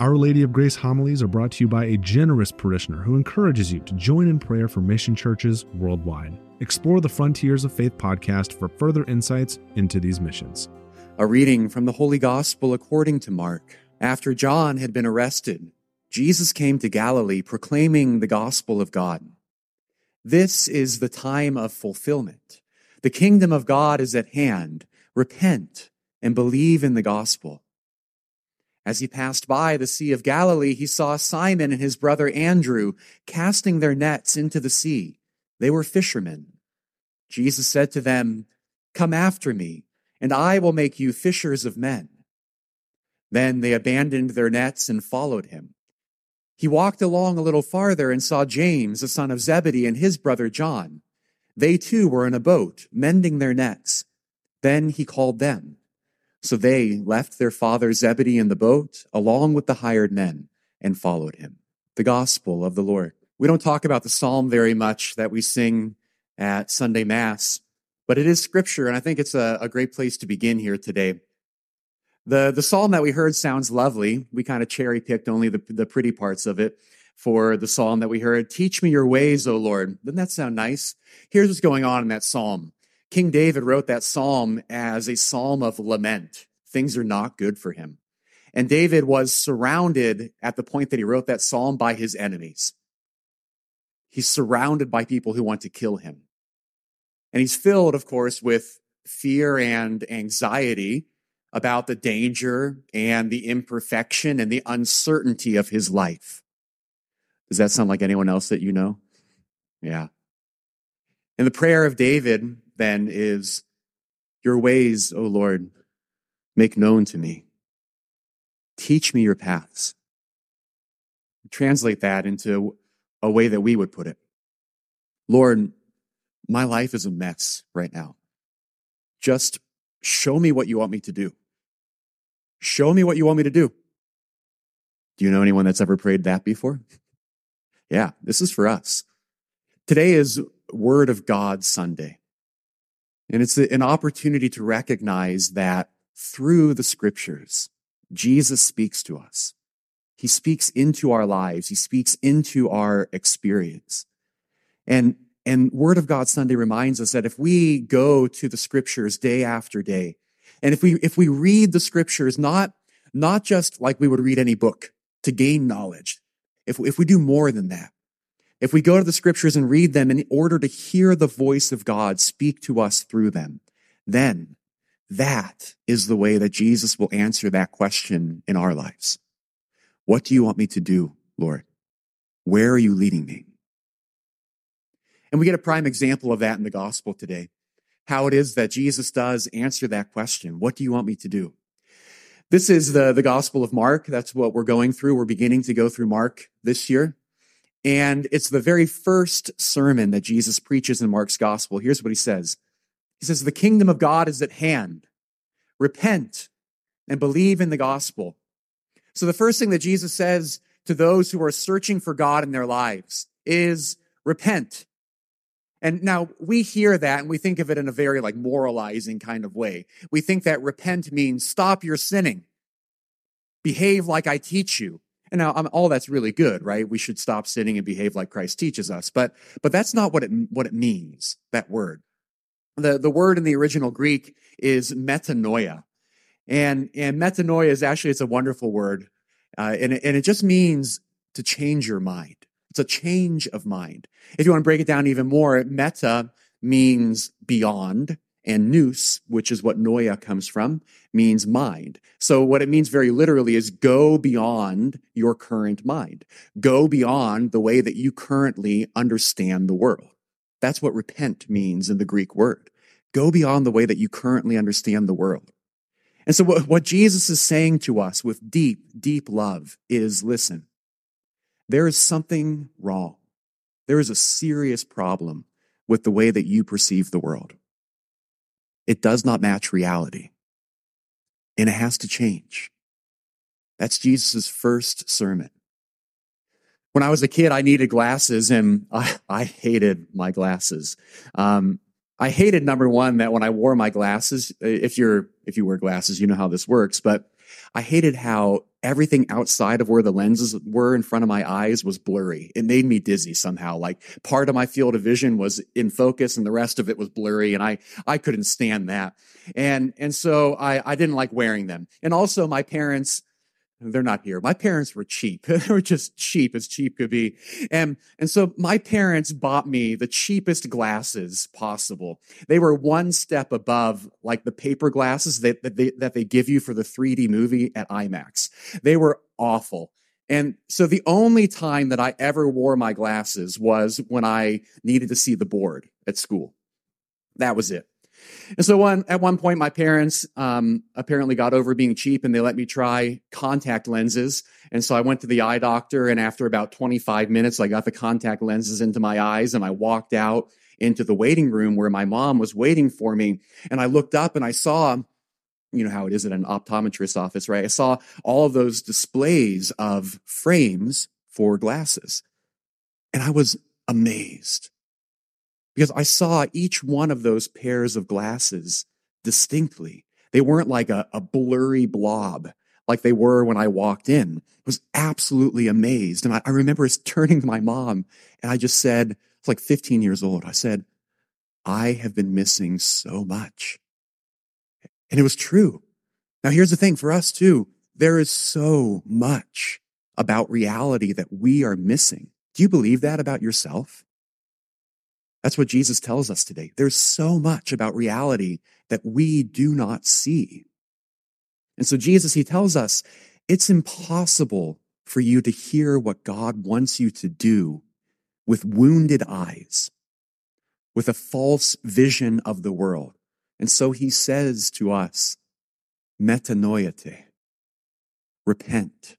Our Lady of Grace homilies are brought to you by a generous parishioner who encourages you to join in prayer for mission churches worldwide. Explore the Frontiers of Faith podcast for further insights into these missions. A reading from the Holy Gospel according to Mark. After John had been arrested, Jesus came to Galilee proclaiming the gospel of God. This is the time of fulfillment. The kingdom of God is at hand. Repent and believe in the gospel. As he passed by the Sea of Galilee, he saw Simon and his brother Andrew casting their nets into the sea. They were fishermen. Jesus said to them, Come after me, and I will make you fishers of men. Then they abandoned their nets and followed him. He walked along a little farther and saw James, the son of Zebedee, and his brother John. They too were in a boat, mending their nets. Then he called them. So they left their father Zebedee in the boat along with the hired men and followed him. The gospel of the Lord. We don't talk about the psalm very much that we sing at Sunday Mass, but it is scripture, and I think it's a, a great place to begin here today. The, the psalm that we heard sounds lovely. We kind of cherry picked only the, the pretty parts of it for the psalm that we heard. Teach me your ways, O Lord. Doesn't that sound nice? Here's what's going on in that psalm. King David wrote that psalm as a psalm of lament. Things are not good for him. And David was surrounded at the point that he wrote that psalm by his enemies. He's surrounded by people who want to kill him. And he's filled, of course, with fear and anxiety about the danger and the imperfection and the uncertainty of his life. Does that sound like anyone else that you know? Yeah. And the prayer of David then is, Your ways, O Lord, make known to me. Teach me your paths. Translate that into a way that we would put it. Lord, my life is a mess right now. Just show me what you want me to do. Show me what you want me to do. Do you know anyone that's ever prayed that before? yeah, this is for us. Today is Word of God Sunday. And it's an opportunity to recognize that through the scriptures, Jesus speaks to us. He speaks into our lives. He speaks into our experience. And, and Word of God Sunday reminds us that if we go to the scriptures day after day, and if we, if we read the scriptures, not, not just like we would read any book to gain knowledge, if, if we do more than that, if we go to the scriptures and read them in order to hear the voice of God speak to us through them, then that is the way that Jesus will answer that question in our lives. What do you want me to do, Lord? Where are you leading me? And we get a prime example of that in the gospel today. How it is that Jesus does answer that question. What do you want me to do? This is the, the gospel of Mark. That's what we're going through. We're beginning to go through Mark this year. And it's the very first sermon that Jesus preaches in Mark's gospel. Here's what he says. He says, the kingdom of God is at hand. Repent and believe in the gospel. So the first thing that Jesus says to those who are searching for God in their lives is repent. And now we hear that and we think of it in a very like moralizing kind of way. We think that repent means stop your sinning. Behave like I teach you. And now um, all that's really good, right? We should stop sinning and behave like Christ teaches us. But, but that's not what it, what it means, that word. The, the word in the original Greek is metanoia. And, and metanoia is actually, it's a wonderful word. Uh, and, and it just means to change your mind. It's a change of mind. If you want to break it down even more, meta means beyond and nous, which is what noia comes from, means mind. So what it means very literally is go beyond your current mind. Go beyond the way that you currently understand the world. That's what repent means in the Greek word. Go beyond the way that you currently understand the world. And so what, what Jesus is saying to us with deep, deep love is listen, there is something wrong. There is a serious problem with the way that you perceive the world. It does not match reality. And it has to change. That's Jesus' first sermon. When I was a kid, I needed glasses and I, I hated my glasses. Um, I hated number one that when I wore my glasses, if you're, if you wear glasses, you know how this works, but I hated how everything outside of where the lenses were in front of my eyes was blurry. It made me dizzy somehow. Like part of my field of vision was in focus and the rest of it was blurry and I, I couldn't stand that. And, and so I, I didn't like wearing them. And also my parents, they're not here. My parents were cheap. they were just cheap as cheap could be. And, and so my parents bought me the cheapest glasses possible. They were one step above like the paper glasses that, that they, that they give you for the 3D movie at IMAX. They were awful. And so the only time that I ever wore my glasses was when I needed to see the board at school. That was it. And so one, at one point, my parents um, apparently got over being cheap and they let me try contact lenses. And so I went to the eye doctor and after about 25 minutes, I got the contact lenses into my eyes and I walked out into the waiting room where my mom was waiting for me. And I looked up and I saw, you know how it is at an optometrist's office, right? I saw all of those displays of frames for glasses. And I was amazed because I saw each one of those pairs of glasses distinctly. They weren't like a, a blurry blob like they were when I walked in. I was absolutely amazed. And I, I remember turning to my mom and I just said, it's like 15 years old. I said, I have been missing so much. And it was true. Now here's the thing for us too. There is so much about reality that we are missing. Do you believe that about yourself? That's what Jesus tells us today. There's so much about reality that we do not see. And so Jesus, he tells us it's impossible for you to hear what God wants you to do with wounded eyes, with a false vision of the world. And so he says to us, metanoeite, repent,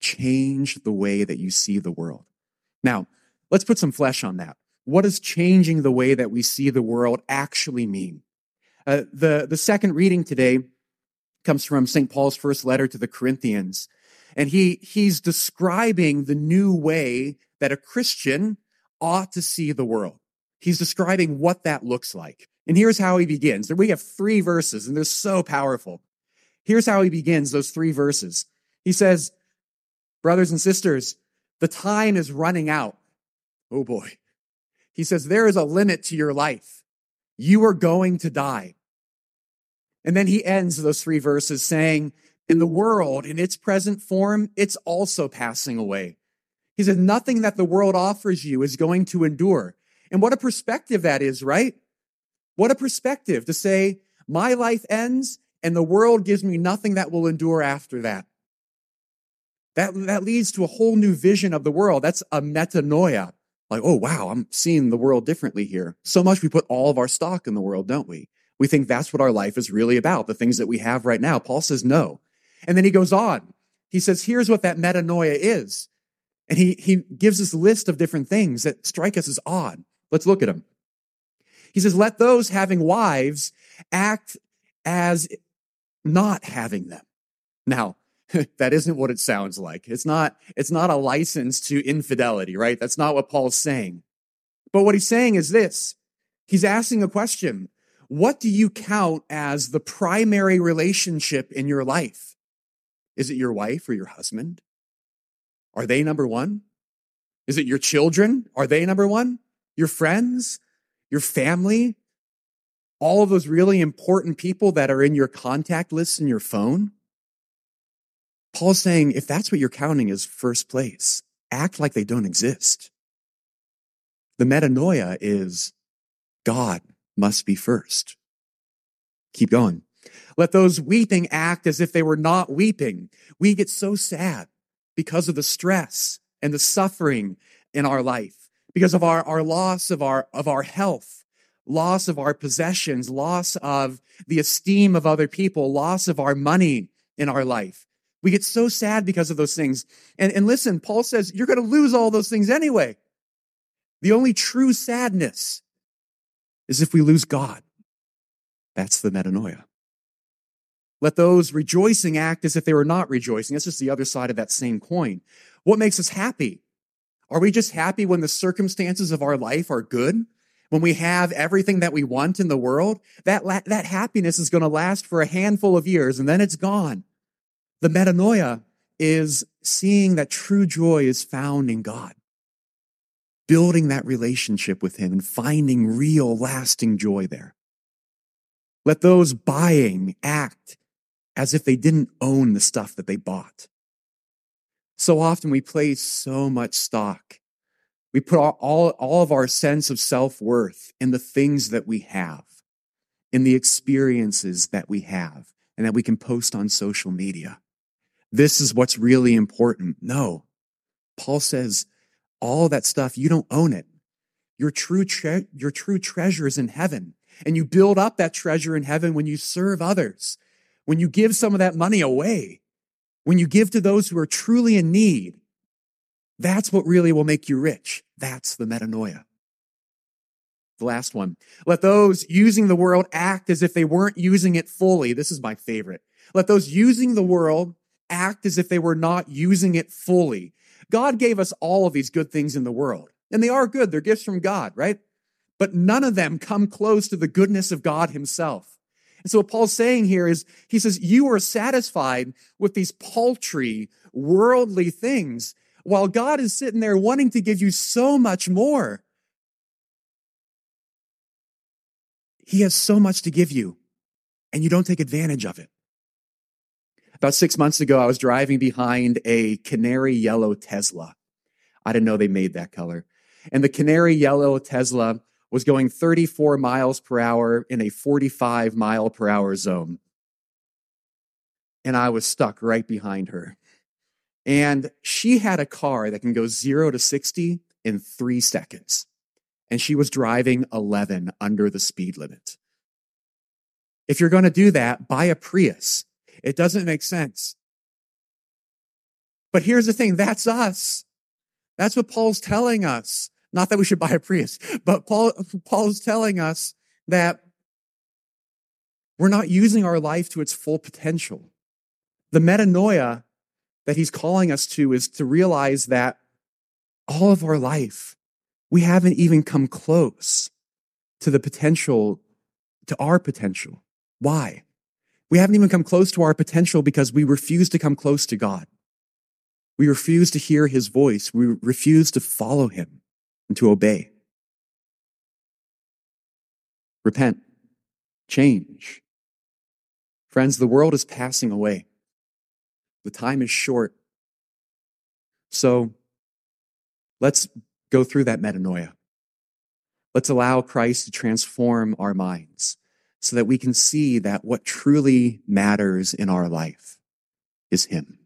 change the way that you see the world. Now, let's put some flesh on that what does changing the way that we see the world actually mean? Uh, the, the second reading today comes from St. Paul's first letter to the Corinthians. And he, he's describing the new way that a Christian ought to see the world. He's describing what that looks like. And here's how he begins. We have three verses and they're so powerful. Here's how he begins those three verses. He says, brothers and sisters, the time is running out. Oh boy. He says, there is a limit to your life. You are going to die. And then he ends those three verses saying, in the world, in its present form, it's also passing away. He said, nothing that the world offers you is going to endure. And what a perspective that is, right? What a perspective to say, my life ends and the world gives me nothing that will endure after that. That, that leads to a whole new vision of the world. That's a metanoia like, oh, wow, I'm seeing the world differently here. So much we put all of our stock in the world, don't we? We think that's what our life is really about, the things that we have right now. Paul says no. And then he goes on. He says, here's what that metanoia is. And he, he gives this list of different things that strike us as odd. Let's look at them. He says, let those having wives act as not having them. Now, that isn't what it sounds like. It's not, it's not a license to infidelity, right? That's not what Paul's saying. But what he's saying is this. He's asking a question. What do you count as the primary relationship in your life? Is it your wife or your husband? Are they number one? Is it your children? Are they number one? Your friends? Your family? All of those really important people that are in your contact list in your phone? Paul's saying if that's what you're counting as first place, act like they don't exist. The metanoia is God must be first. Keep going. Let those weeping act as if they were not weeping. We get so sad because of the stress and the suffering in our life, because of our, our loss of our, of our health, loss of our possessions, loss of the esteem of other people, loss of our money in our life. We get so sad because of those things. And, and listen, Paul says you're going to lose all those things anyway. The only true sadness is if we lose God. That's the metanoia. Let those rejoicing act as if they were not rejoicing. That's just the other side of that same coin. What makes us happy? Are we just happy when the circumstances of our life are good? When we have everything that we want in the world? That, that happiness is going to last for a handful of years and then it's gone. The metanoia is seeing that true joy is found in God, building that relationship with Him and finding real, lasting joy there. Let those buying act as if they didn't own the stuff that they bought. So often we place so much stock. We put all, all, all of our sense of self worth in the things that we have, in the experiences that we have, and that we can post on social media. This is what's really important. No. Paul says, all that stuff, you don't own it. Your true, tre- your true treasure is in heaven. And you build up that treasure in heaven when you serve others, when you give some of that money away, when you give to those who are truly in need. That's what really will make you rich. That's the metanoia. The last one. Let those using the world act as if they weren't using it fully. This is my favorite. Let those using the world act as if they were not using it fully. God gave us all of these good things in the world, and they are good. They're gifts from God, right? But none of them come close to the goodness of God Himself. And so what Paul's saying here is, he says, you are satisfied with these paltry, worldly things, while God is sitting there wanting to give you so much more. He has so much to give you, and you don't take advantage of it. About six months ago, I was driving behind a canary yellow Tesla. I didn't know they made that color. And the canary yellow Tesla was going 34 miles per hour in a 45 mile per hour zone. And I was stuck right behind her. And she had a car that can go zero to 60 in three seconds. And she was driving 11 under the speed limit. If you're going to do that, buy a Prius. It doesn't make sense. But here's the thing that's us. That's what Paul's telling us. Not that we should buy a Prius, but Paul, Paul's telling us that we're not using our life to its full potential. The metanoia that he's calling us to is to realize that all of our life, we haven't even come close to the potential, to our potential. Why? We haven't even come close to our potential because we refuse to come close to God. We refuse to hear his voice. We refuse to follow him and to obey. Repent. Change. Friends, the world is passing away. The time is short. So let's go through that metanoia. Let's allow Christ to transform our minds so that we can see that what truly matters in our life is Him.